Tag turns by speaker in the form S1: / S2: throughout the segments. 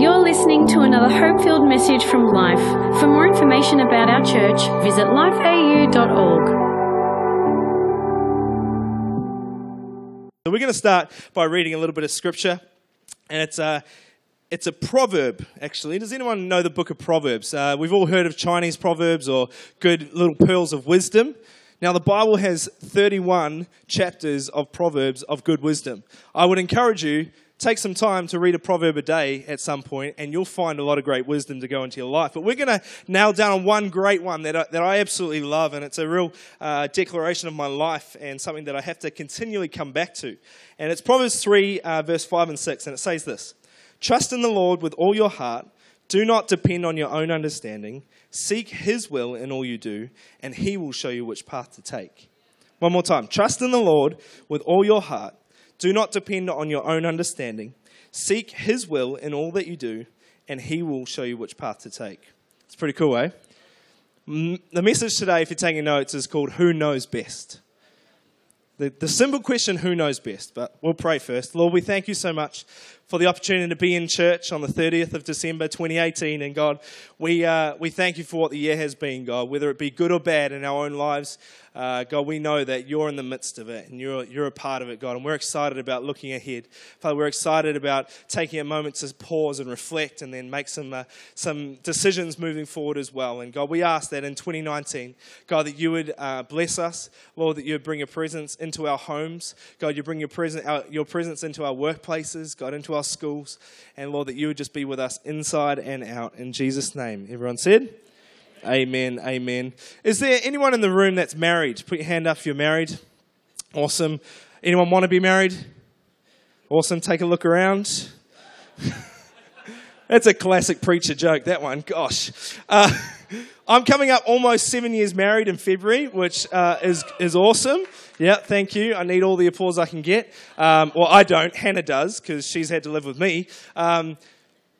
S1: You're listening to another hope filled message from Life. For more information about our church, visit lifeau.org.
S2: So we're going to start by reading a little bit of scripture, and it's a it's a proverb actually. Does anyone know the book of Proverbs? Uh, we've all heard of Chinese proverbs or good little pearls of wisdom. Now the Bible has 31 chapters of proverbs of good wisdom. I would encourage you take some time to read a proverb a day at some point, and you'll find a lot of great wisdom to go into your life. But we're going to nail down on one great one that I, that I absolutely love, and it's a real uh, declaration of my life and something that I have to continually come back to. And it's Proverbs 3, uh, verse 5 and 6, and it says this Trust in the Lord with all your heart. Do not depend on your own understanding. Seek His will in all you do, and He will show you which path to take. One more time. Trust in the Lord with all your heart. Do not depend on your own understanding. Seek His will in all that you do, and He will show you which path to take. It's pretty cool, eh? The message today, if you're taking notes, is called Who Knows Best? The, the simple question, Who knows best? But we'll pray first. Lord, we thank you so much for the opportunity to be in church on the 30th of December 2018. And God, we, uh, we thank you for what the year has been, God, whether it be good or bad in our own lives. Uh, God, we know that you're in the midst of it and you're, you're a part of it, God. And we're excited about looking ahead. Father, we're excited about taking a moment to pause and reflect and then make some, uh, some decisions moving forward as well. And God, we ask that in 2019, God, that you would uh, bless us, Lord, that you would bring your presence into our homes. God, you bring your, presence, your presence into our workplaces, God, into our schools. And Lord, that you would just be with us inside and out. In Jesus' name. Everyone said? Amen. Amen. Is there anyone in the room that's married? Put your hand up if you're married. Awesome. Anyone want to be married? Awesome. Take a look around. That's a classic preacher joke, that one. Gosh. Uh, I'm coming up almost seven years married in February, which uh, is, is awesome. Yeah, thank you. I need all the applause I can get. Um, well, I don't. Hannah does, because she's had to live with me. Um,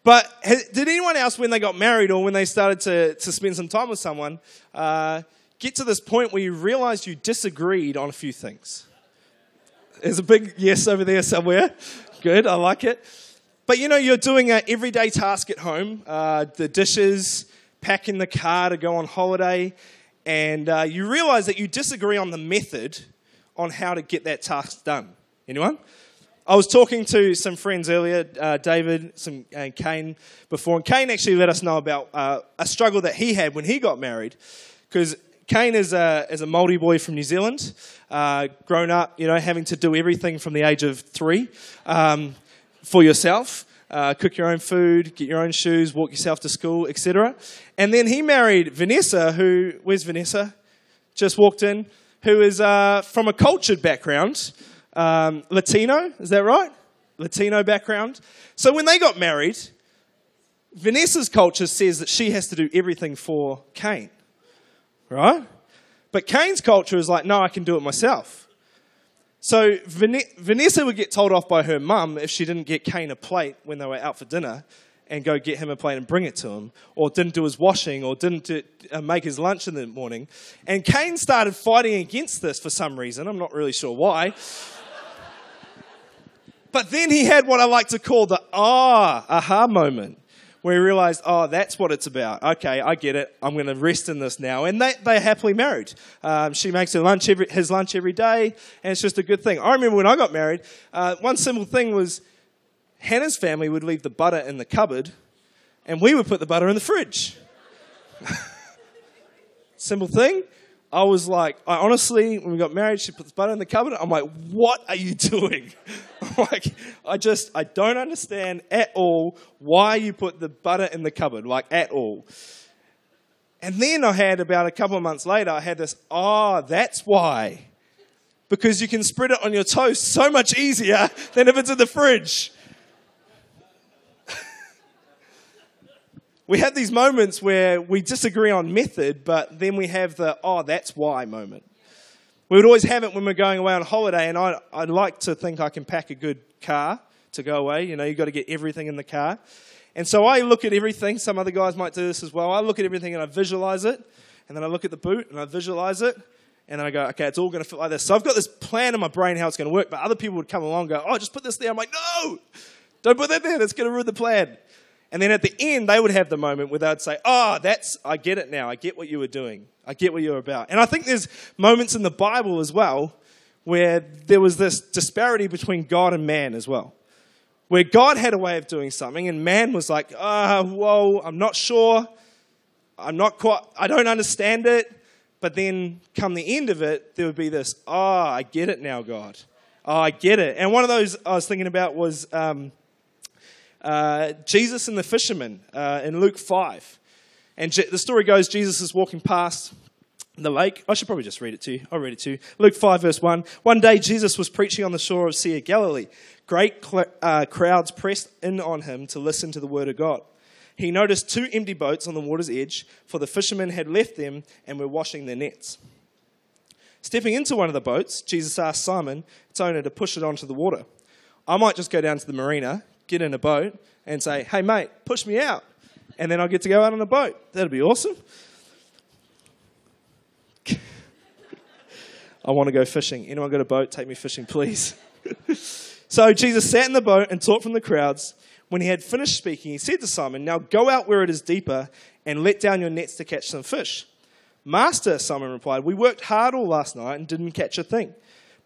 S2: but did anyone else, when they got married or when they started to, to spend some time with someone, uh, get to this point where you realized you disagreed on a few things? There's a big yes over there somewhere. Good, I like it. But you know, you're doing an everyday task at home uh, the dishes, packing the car to go on holiday, and uh, you realize that you disagree on the method on how to get that task done. Anyone? I was talking to some friends earlier, uh, David some, and Kane, before, and Kane actually let us know about uh, a struggle that he had when he got married. Because Kane is a, is a Māori boy from New Zealand, uh, grown up, you know, having to do everything from the age of three um, for yourself. Uh, cook your own food, get your own shoes, walk yourself to school, etc. And then he married Vanessa, who, where's Vanessa? Just walked in, who is uh, from a cultured background um, Latino, is that right? Latino background. So when they got married, Vanessa's culture says that she has to do everything for Kane, right? But Kane's culture is like, no, I can do it myself. So Vanessa would get told off by her mum if she didn't get Kane a plate when they were out for dinner and go get him a plate and bring it to him, or didn't do his washing, or didn't do, uh, make his lunch in the morning. And Kane started fighting against this for some reason. I'm not really sure why. But then he had what I like to call the ah, aha moment, where he realized, oh, that's what it's about. Okay, I get it. I'm going to rest in this now. And they, they're happily married. Um, she makes her lunch every, his lunch every day, and it's just a good thing. I remember when I got married, uh, one simple thing was Hannah's family would leave the butter in the cupboard, and we would put the butter in the fridge. simple thing. I was like, I honestly, when we got married, she put the butter in the cupboard. I'm like, what are you doing? like, I just, I don't understand at all why you put the butter in the cupboard, like at all. And then I had about a couple of months later, I had this, ah, oh, that's why. Because you can spread it on your toast so much easier than if it's in the fridge. We have these moments where we disagree on method, but then we have the, oh, that's why moment. We would always have it when we're going away on holiday, and I, I'd like to think I can pack a good car to go away. You know, you've got to get everything in the car. And so I look at everything. Some other guys might do this as well. I look at everything and I visualize it. And then I look at the boot and I visualize it. And then I go, okay, it's all going to fit like this. So I've got this plan in my brain how it's going to work, but other people would come along and go, oh, just put this there. I'm like, no, don't put that there. That's going to ruin the plan. And then at the end, they would have the moment where they'd say, oh, that's, I get it now. I get what you were doing. I get what you were about. And I think there's moments in the Bible as well where there was this disparity between God and man as well. Where God had a way of doing something and man was like, ah, oh, whoa, I'm not sure. I'm not quite, I don't understand it. But then come the end of it, there would be this, oh, I get it now, God. Oh, I get it. And one of those I was thinking about was um, uh, Jesus and the fishermen uh, in Luke 5. And the story goes Jesus is walking past the lake. I should probably just read it to you. I'll read it to you. Luke 5, verse 1. One day Jesus was preaching on the shore of Sea of Galilee. Great cl- uh, crowds pressed in on him to listen to the word of God. He noticed two empty boats on the water's edge, for the fishermen had left them and were washing their nets. Stepping into one of the boats, Jesus asked Simon, its owner, to push it onto the water. I might just go down to the marina, get in a boat, and say, hey, mate, push me out. And then I'll get to go out on a boat. That'd be awesome. I want to go fishing. Anyone got a boat? Take me fishing, please. so Jesus sat in the boat and taught from the crowds. When he had finished speaking, he said to Simon, Now go out where it is deeper and let down your nets to catch some fish. Master, Simon replied, We worked hard all last night and didn't catch a thing.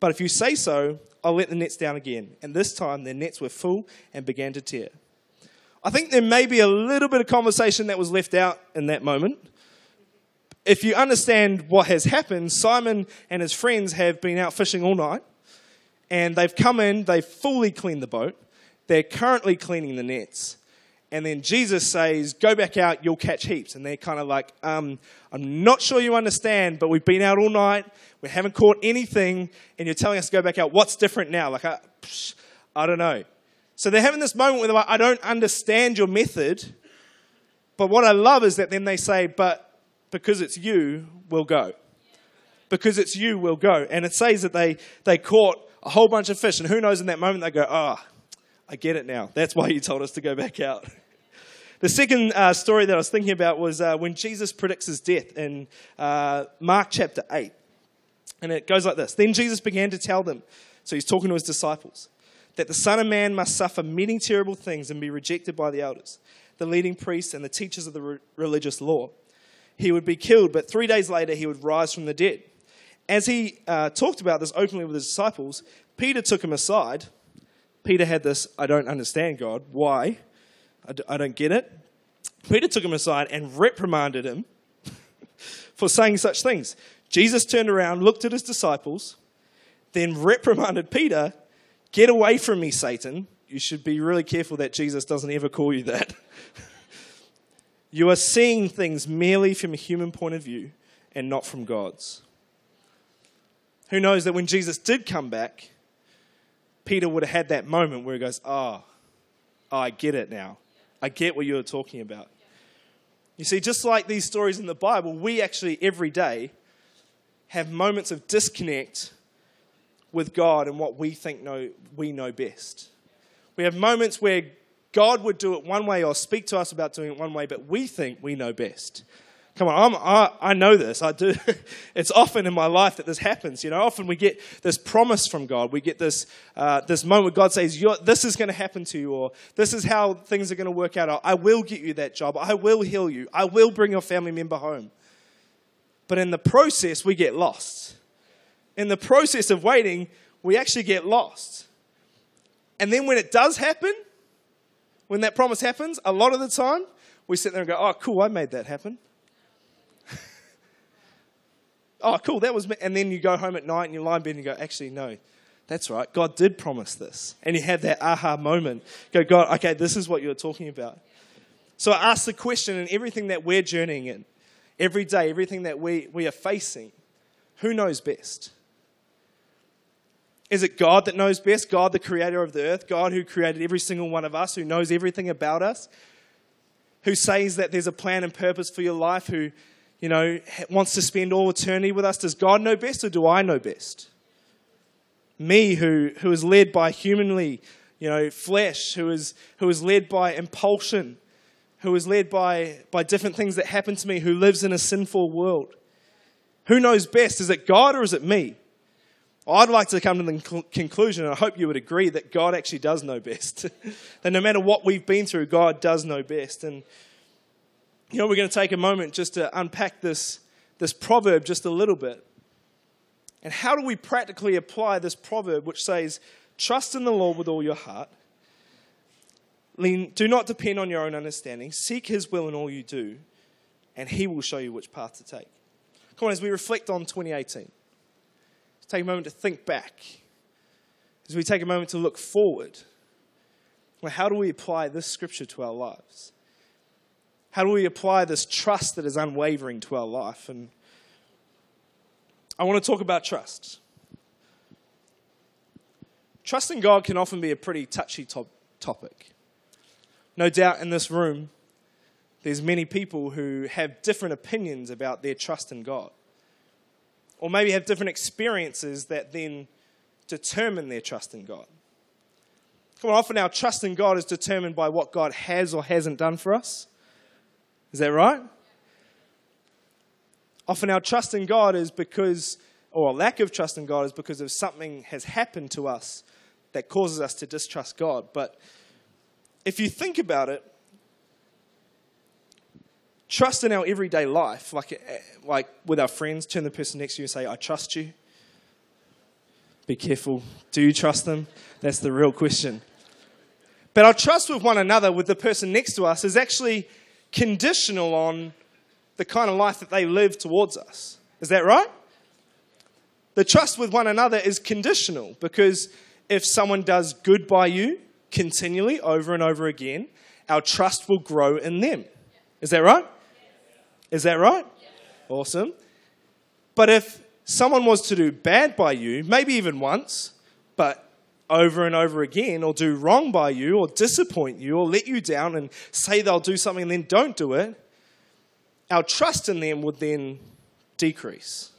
S2: But if you say so, I'll let the nets down again. And this time their nets were full and began to tear. I think there may be a little bit of conversation that was left out in that moment if you understand what has happened, Simon and his friends have been out fishing all night and they've come in, they've fully cleaned the boat, they're currently cleaning the nets. And then Jesus says, Go back out, you'll catch heaps. And they're kind of like, um, I'm not sure you understand, but we've been out all night, we haven't caught anything, and you're telling us to go back out. What's different now? Like, I, psh, I don't know. So they're having this moment where they're like, I don't understand your method. But what I love is that then they say, But because it's you, we'll go. Because it's you, we'll go. And it says that they, they caught a whole bunch of fish, and who knows in that moment they go, ah, oh, I get it now. That's why you told us to go back out. The second uh, story that I was thinking about was uh, when Jesus predicts his death in uh, Mark chapter 8. And it goes like this Then Jesus began to tell them, so he's talking to his disciples, that the Son of Man must suffer many terrible things and be rejected by the elders, the leading priests, and the teachers of the re- religious law he would be killed, but three days later he would rise from the dead. As he uh, talked about this openly with his disciples, Peter took him aside. Peter had this, I don't understand God. Why? I d- I don't get it. Peter took him aside and reprimanded him for saying such things. Jesus turned around, looked at his disciples, then reprimanded Peter, Get away from me, Satan. You should be really careful that Jesus doesn't ever call you that. You are seeing things merely from a human point of view and not from God's. Who knows that when Jesus did come back, Peter would have had that moment where he goes, oh, oh, I get it now. I get what you're talking about. You see, just like these stories in the Bible, we actually every day have moments of disconnect with God and what we think know, we know best. We have moments where God would do it one way or speak to us about doing it one way, but we think we know best. Come on, I, I know this. I do. it's often in my life that this happens. You know, often we get this promise from God. We get this uh, this moment where God says, "This is going to happen to you," or "This is how things are going to work out." "I will get you that job. I will heal you. I will bring your family member home." But in the process, we get lost. In the process of waiting, we actually get lost. And then when it does happen, when that promise happens, a lot of the time, we sit there and go, oh, cool, I made that happen. Oh, cool, that was me. And then you go home at night and you lie in bed and you go, actually, no, that's right. God did promise this. And you have that aha moment. Go, God, okay, this is what you're talking about. So I ask the question in everything that we're journeying in, every day, everything that we, we are facing, who knows best? Is it God that knows best? God, the creator of the earth? God who created every single one of us, who knows everything about us? Who says that there's a plan and purpose for your life? Who, you know, wants to spend all eternity with us? Does God know best or do I know best? Me, who, who is led by humanly, you know, flesh, who is, who is led by impulsion, who is led by, by different things that happen to me, who lives in a sinful world. Who knows best? Is it God or is it me? I'd like to come to the conclusion, and I hope you would agree, that God actually does know best. that no matter what we've been through, God does know best. And, you know, we're going to take a moment just to unpack this, this proverb just a little bit. And how do we practically apply this proverb which says, Trust in the Lord with all your heart. Lean, do not depend on your own understanding. Seek his will in all you do, and he will show you which path to take. Come on, as we reflect on 2018, let's take a moment to think back. As we take a moment to look forward, well, how do we apply this scripture to our lives? How do we apply this trust that is unwavering to our life? And I want to talk about trust. Trusting God can often be a pretty touchy top- topic. No doubt in this room, there's many people who have different opinions about their trust in God. Or maybe have different experiences that then determine their trust in God. Come on, often our trust in God is determined by what God has or hasn't done for us. Is that right? Often our trust in God is because, or a lack of trust in God is because of something has happened to us that causes us to distrust God. But if you think about it, trust in our everyday life, like, eh, like with our friends, turn the person next to you and say, I trust you. Be careful. Do you trust them? That's the real question. But our trust with one another, with the person next to us, is actually conditional on the kind of life that they live towards us. Is that right? The trust with one another is conditional because if someone does good by you continually over and over again, our trust will grow in them. Is that right? Is that right? Awesome. But if someone was to do bad by you, maybe even once, but over and over again, or do wrong by you, or disappoint you, or let you down and say they'll do something and then don't do it, our trust in them would then decrease.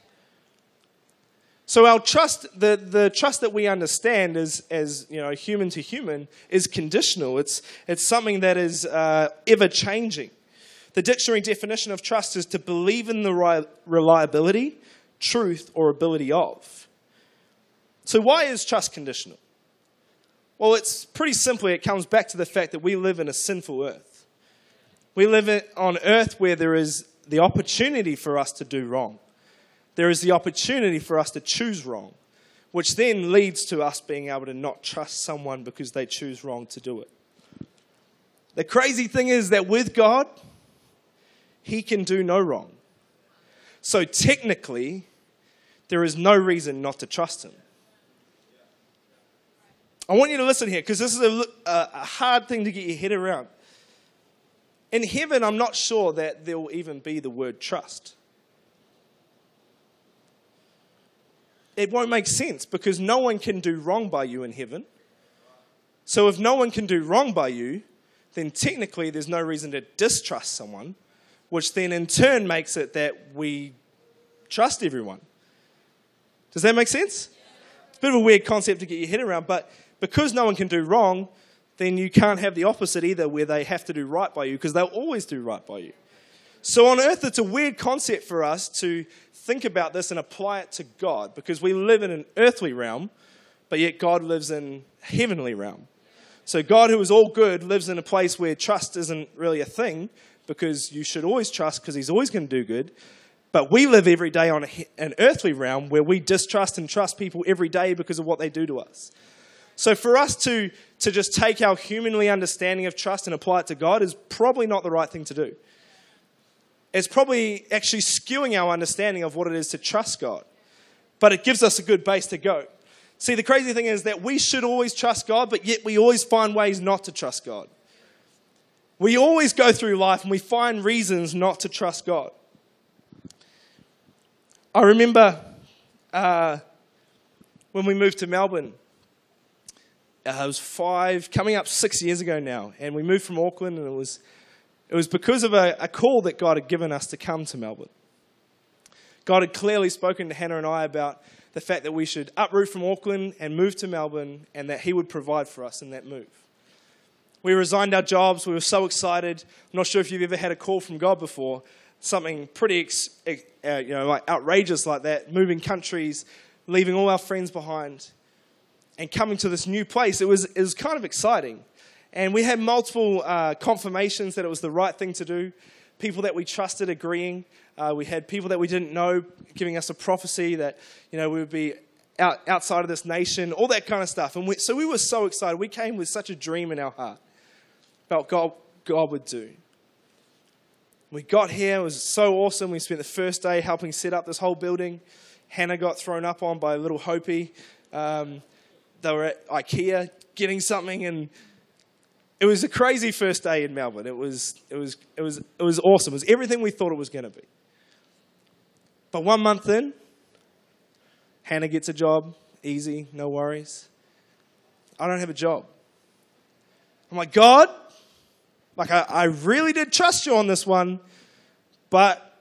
S2: So our trust, the, the trust that we understand as, as you know, human to human is conditional. It's, it's something that is uh, ever changing. The dictionary definition of trust is to believe in the reliability, truth, or ability of. So why is trust conditional? Well, it's pretty simply, it comes back to the fact that we live in a sinful earth. We live on earth where there is the opportunity for us to do wrong there is the opportunity for us to choose wrong, which then leads to us being able to not trust someone because they choose wrong to do it. The crazy thing is that with God, He can do no wrong. So technically, there is no reason not to trust Him. I want you to listen here because this is a, a, hard thing to get your head around. In heaven, I'm not sure that there will even be the word trust. it won't make sense because no one can do wrong by you in heaven. So if no one can do wrong by you, then technically there's no reason to distrust someone, which then in turn makes it that we trust everyone. Does that make sense? It's a bit of a weird concept to get your head around, but because no one can do wrong, then you can't have the opposite either where they have to do right by you because they'll always do right by you. So on earth, it's a weird concept for us to think about this and apply it to God because we live in an earthly realm, but yet God lives in heavenly realm. So God, who is all good, lives in a place where trust isn't really a thing because you should always trust because He's always going to do good. But we live every day on an earthly realm where we distrust and trust people every day because of what they do to us. So for us to, to just take our humanly understanding of trust and apply it to God is probably not the right thing to do It's probably actually skewing our understanding of what it is to trust God. But it gives us a good base to go. See, the crazy thing is that we should always trust God, but yet we always find ways not to trust God. We always go through life and we find reasons not to trust God. I remember uh, when we moved to Melbourne. Uh, it was five, coming up six years ago now, and we moved from Auckland, and it was it was because of a, a call that God had given us to come to Melbourne. God had clearly spoken to Hannah and I about the fact that we should uproot from Auckland and move to Melbourne and that He would provide for us in that move. We resigned our jobs. We were so excited. I'm not sure if you've ever had a call from God before, something pretty, uh, you know, like outrageous like that, moving countries, leaving all our friends behind, and coming to this new place. It was, it was kind of exciting. And we had multiple uh, confirmations that it was the right thing to do. People that we trusted agreeing. Uh, we had people that we didn't know giving us a prophecy that, you know, we would be out, outside of this nation, all that kind of stuff. And we, so we were so excited. We came with such a dream in our heart about God, God would do. We got here, it was so awesome. We spent the first day helping set up this whole building. Hannah got thrown up on by a little Hopi. Um, they were at IKEA getting something, and it was a crazy first day in Melbourne. It was, it was, it was, it was awesome. It was everything we thought it was going to be. But one month in, Hannah gets a job, easy, no worries. I don't have a job. I'm like, God, like, I, I really did trust you on this one, but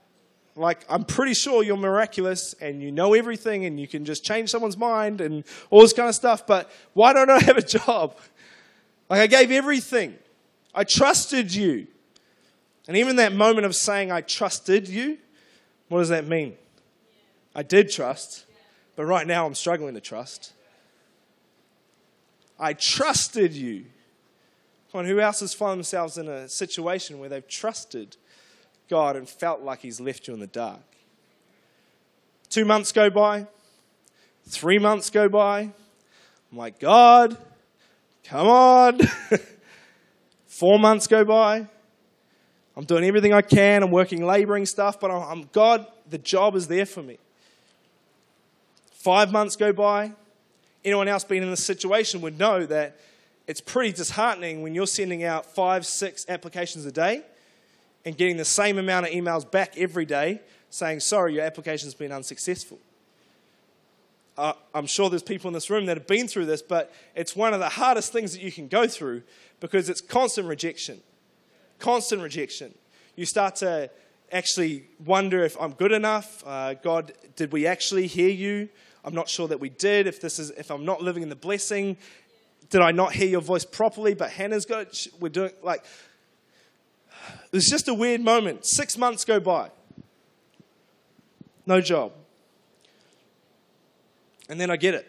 S2: like, I'm pretty sure you're miraculous and you know everything and you can just change someone's mind and all this kind of stuff, but why don't I have a job? Like, I gave everything. I trusted you. And even that moment of saying, I trusted you, what does that mean? I did trust, but right now I'm struggling to trust. I trusted you. Come on, who else has found themselves in a situation where they've trusted God and felt like He's left you in the dark? Two months go by, three months go by. I'm like, God, come on. Four months go by. I'm doing everything I can. I'm working laboring stuff, but I'm, God, the job is there for me. Five months go by. Anyone else been in this situation would know that it's pretty disheartening when you're sending out five, six applications a day and getting the same amount of emails back every day saying, sorry, your application's been unsuccessful. Uh, I'm sure there's people in this room that have been through this, but it's one of the hardest things that you can go through because it's constant rejection. Constant rejection. You start to actually wonder if I'm good enough. Uh, God, did we actually hear you? I'm not sure that we did. If this is, if I'm not living in the blessing, did I not hear your voice properly? But Hannah's got, we're doing, like, it was just a weird moment. Six months go by. No job. And then I get it.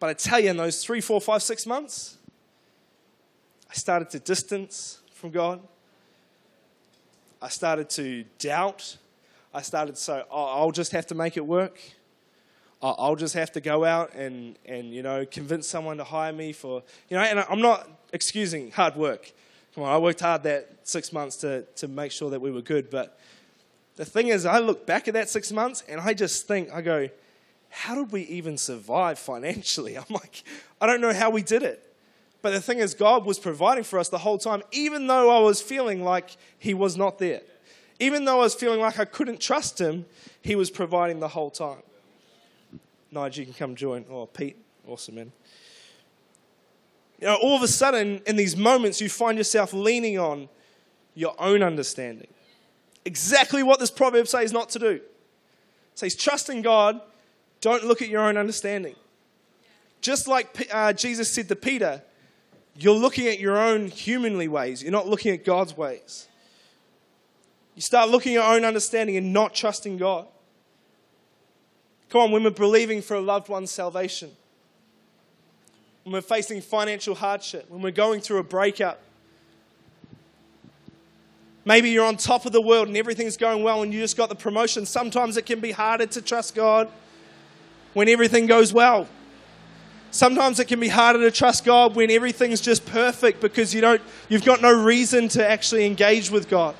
S2: But I tell you, in those three, four, five, six months, I started to distance from God. I started to doubt. I started to say, oh, I'll just have to make it work. I'll just have to go out and, and, you know, convince someone to hire me for, you know, and I'm not excusing hard work. Come on, I worked hard that six months to, to make sure that we were good. But the thing is, I look back at that six months and I just think, I go, how did we even survive financially? I'm like, I don't know how we did it. But the thing is, God was providing for us the whole time, even though I was feeling like He was not there. Even though I was feeling like I couldn't trust Him, He was providing the whole time. Nigel, you can come join. Oh, Pete, awesome, man. You know, all of a sudden, in these moments, you find yourself leaning on your own understanding. Exactly what this proverb says not to do. It says, trust in God, don't look at your own understanding. Just like uh, Jesus said to Peter, you're looking at your own humanly ways, you're not looking at God's ways. You start looking at your own understanding and not trusting God. Come on, when we're believing for a loved one's salvation, when we're facing financial hardship, when we're going through a breakup, maybe you're on top of the world and everything's going well and you just got the promotion. Sometimes it can be harder to trust God when everything goes well. Sometimes it can be harder to trust God when everything's just perfect because you don't, you've got no reason to actually engage with God.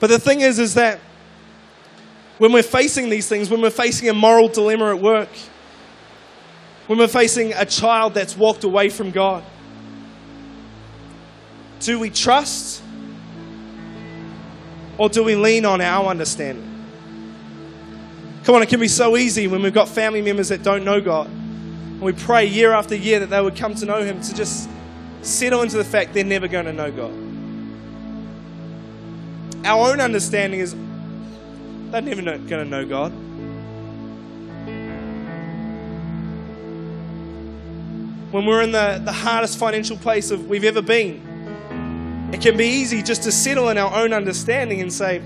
S2: But the thing is, is that when we're facing these things, when we're facing a moral dilemma at work, when we're facing a child that's walked away from God, do we trust or do we lean on our understanding? Come on, it can be so easy when we've got family members that don't know God. And we pray year after year that they would come to know Him to just settle into the fact they're never going to know God. Our own understanding is they're never going to know God. When we're in the, the hardest financial place of we've ever been, It can be easy just to settle in our own understanding and say,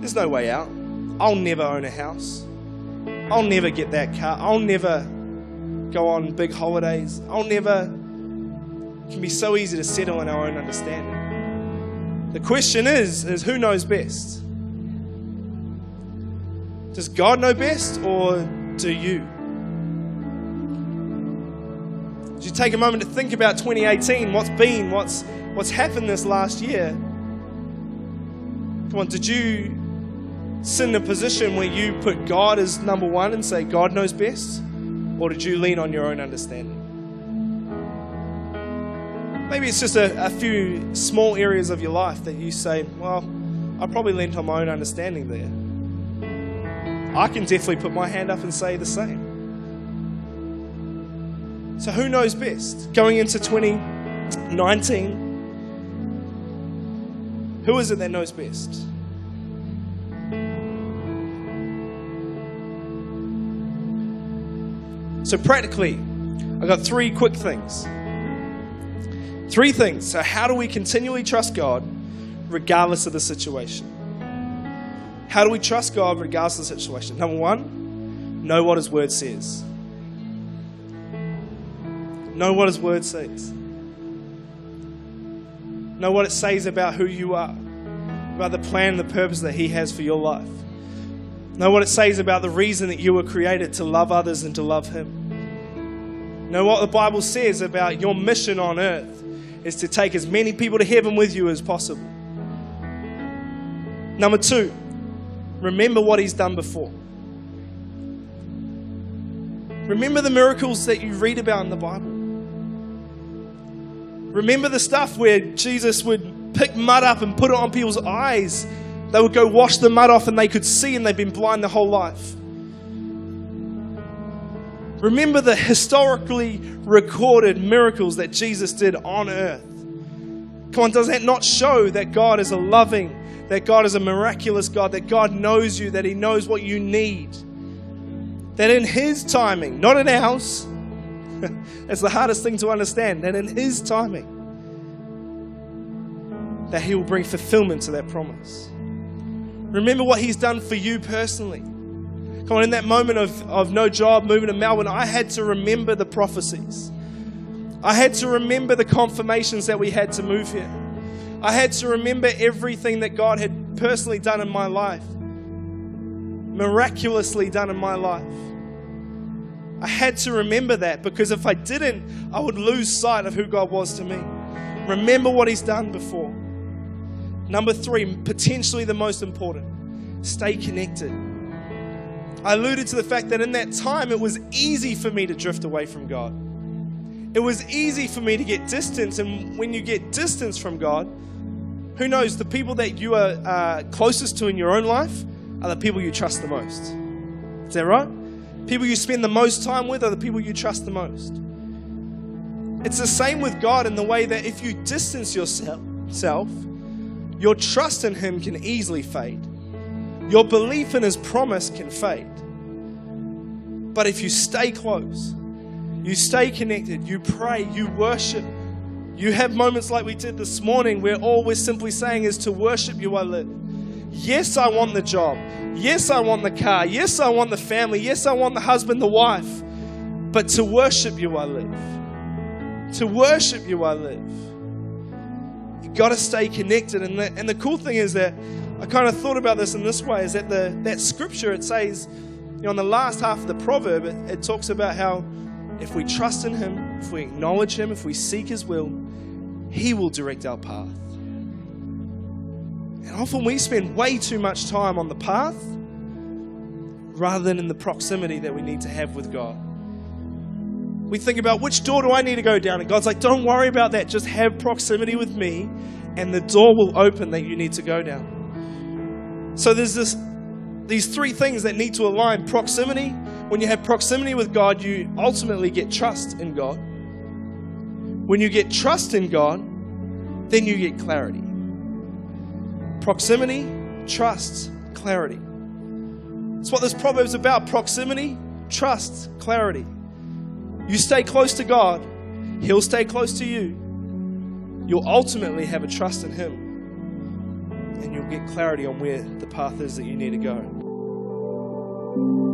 S2: there's no way out. I'll never own a house. I'll never get that car. I'll never go on big holidays. I'll never. It can be so easy to settle in our own understanding. The question is, is who knows best? Does God know best or do you? Did you take a moment to think about 2018? What's been? What's what's happened this last year? Come on, did you sit in a position where you put God as number one and say God knows best? Or did you lean on your own understanding? Maybe it's just a, a few small areas of your life that you say, well, I probably leaned on my own understanding there. I can definitely put my hand up and say the same. So, who knows best? Going into 2019, who is it that knows best? So, practically, I've got three quick things. Three things. So, how do we continually trust God regardless of the situation? How do we trust God regardless of the situation? Number one, know what His Word says. Know what His Word says. Know what it says about who you are, about the plan and the purpose that He has for your life. Know what it says about the reason that you were created to love others and to love Him. Know what the Bible says about your mission on earth is to take as many people to heaven with you as possible. Number two, remember what He's done before. Remember the miracles that you read about in the Bible. Remember the stuff where Jesus would pick mud up and put it on people's eyes they would go wash the mud off and they could see and they've been blind their whole life. Remember the historically recorded miracles that Jesus did on earth. Come on, does that not show that God is a loving, that God is a miraculous God, that God knows you, that He knows what you need? That in His timing, not in ours, it's the hardest thing to understand, that in His timing, that He will bring fulfillment to that promise. Remember what He's done for you personally. Come on, in that moment of, of no job, moving to Melbourne, I had to remember the prophecies. I had to remember the confirmations that we had to move here. I had to remember everything that God had personally done in my life, miraculously done in my life. I had to remember that because if I didn't, I would lose sight of who God was to me. Remember what He's done before. Number three, potentially the most important, stay connected. I alluded to the fact that in that time it was easy for me to drift away from God. It was easy for me to get distance, and when you get distance from God, who knows, the people that you are uh, closest to in your own life are the people you trust the most. Is that right? People you spend the most time with are the people you trust the most. It's the same with God in the way that if you distance yourself, your trust in Him can easily fade. Your belief in His promise can fade. But if you stay close, you stay connected, you pray, you worship, you have moments like we did this morning where all we're simply saying is to worship you, I live. Yes, I want the job. Yes, I want the car. Yes, I want the family. Yes, I want the husband, the wife. But to worship you, I live. To worship you, I live You've got to stay connected. And the, and the cool thing is that I kind of thought about this in this way is that the, that scripture, it says, you know, in the last half of the proverb, it, it talks about how if we trust in Him, if we acknowledge Him, if we seek His will, He will direct our path. And often we spend way too much time on the path rather than in the proximity that we need to have with God. We think about which door do I need to go down? And God's like, don't worry about that. Just have proximity with me, and the door will open that you need to go down. So there's this these three things that need to align proximity. When you have proximity with God, you ultimately get trust in God. When you get trust in God, then you get clarity. Proximity, trust, clarity. That's what this proverb is about proximity, trust, clarity. You stay close to God, He'll stay close to you. you'll ultimately have a trust in Him and you'll get clarity on where the path is that you need to go.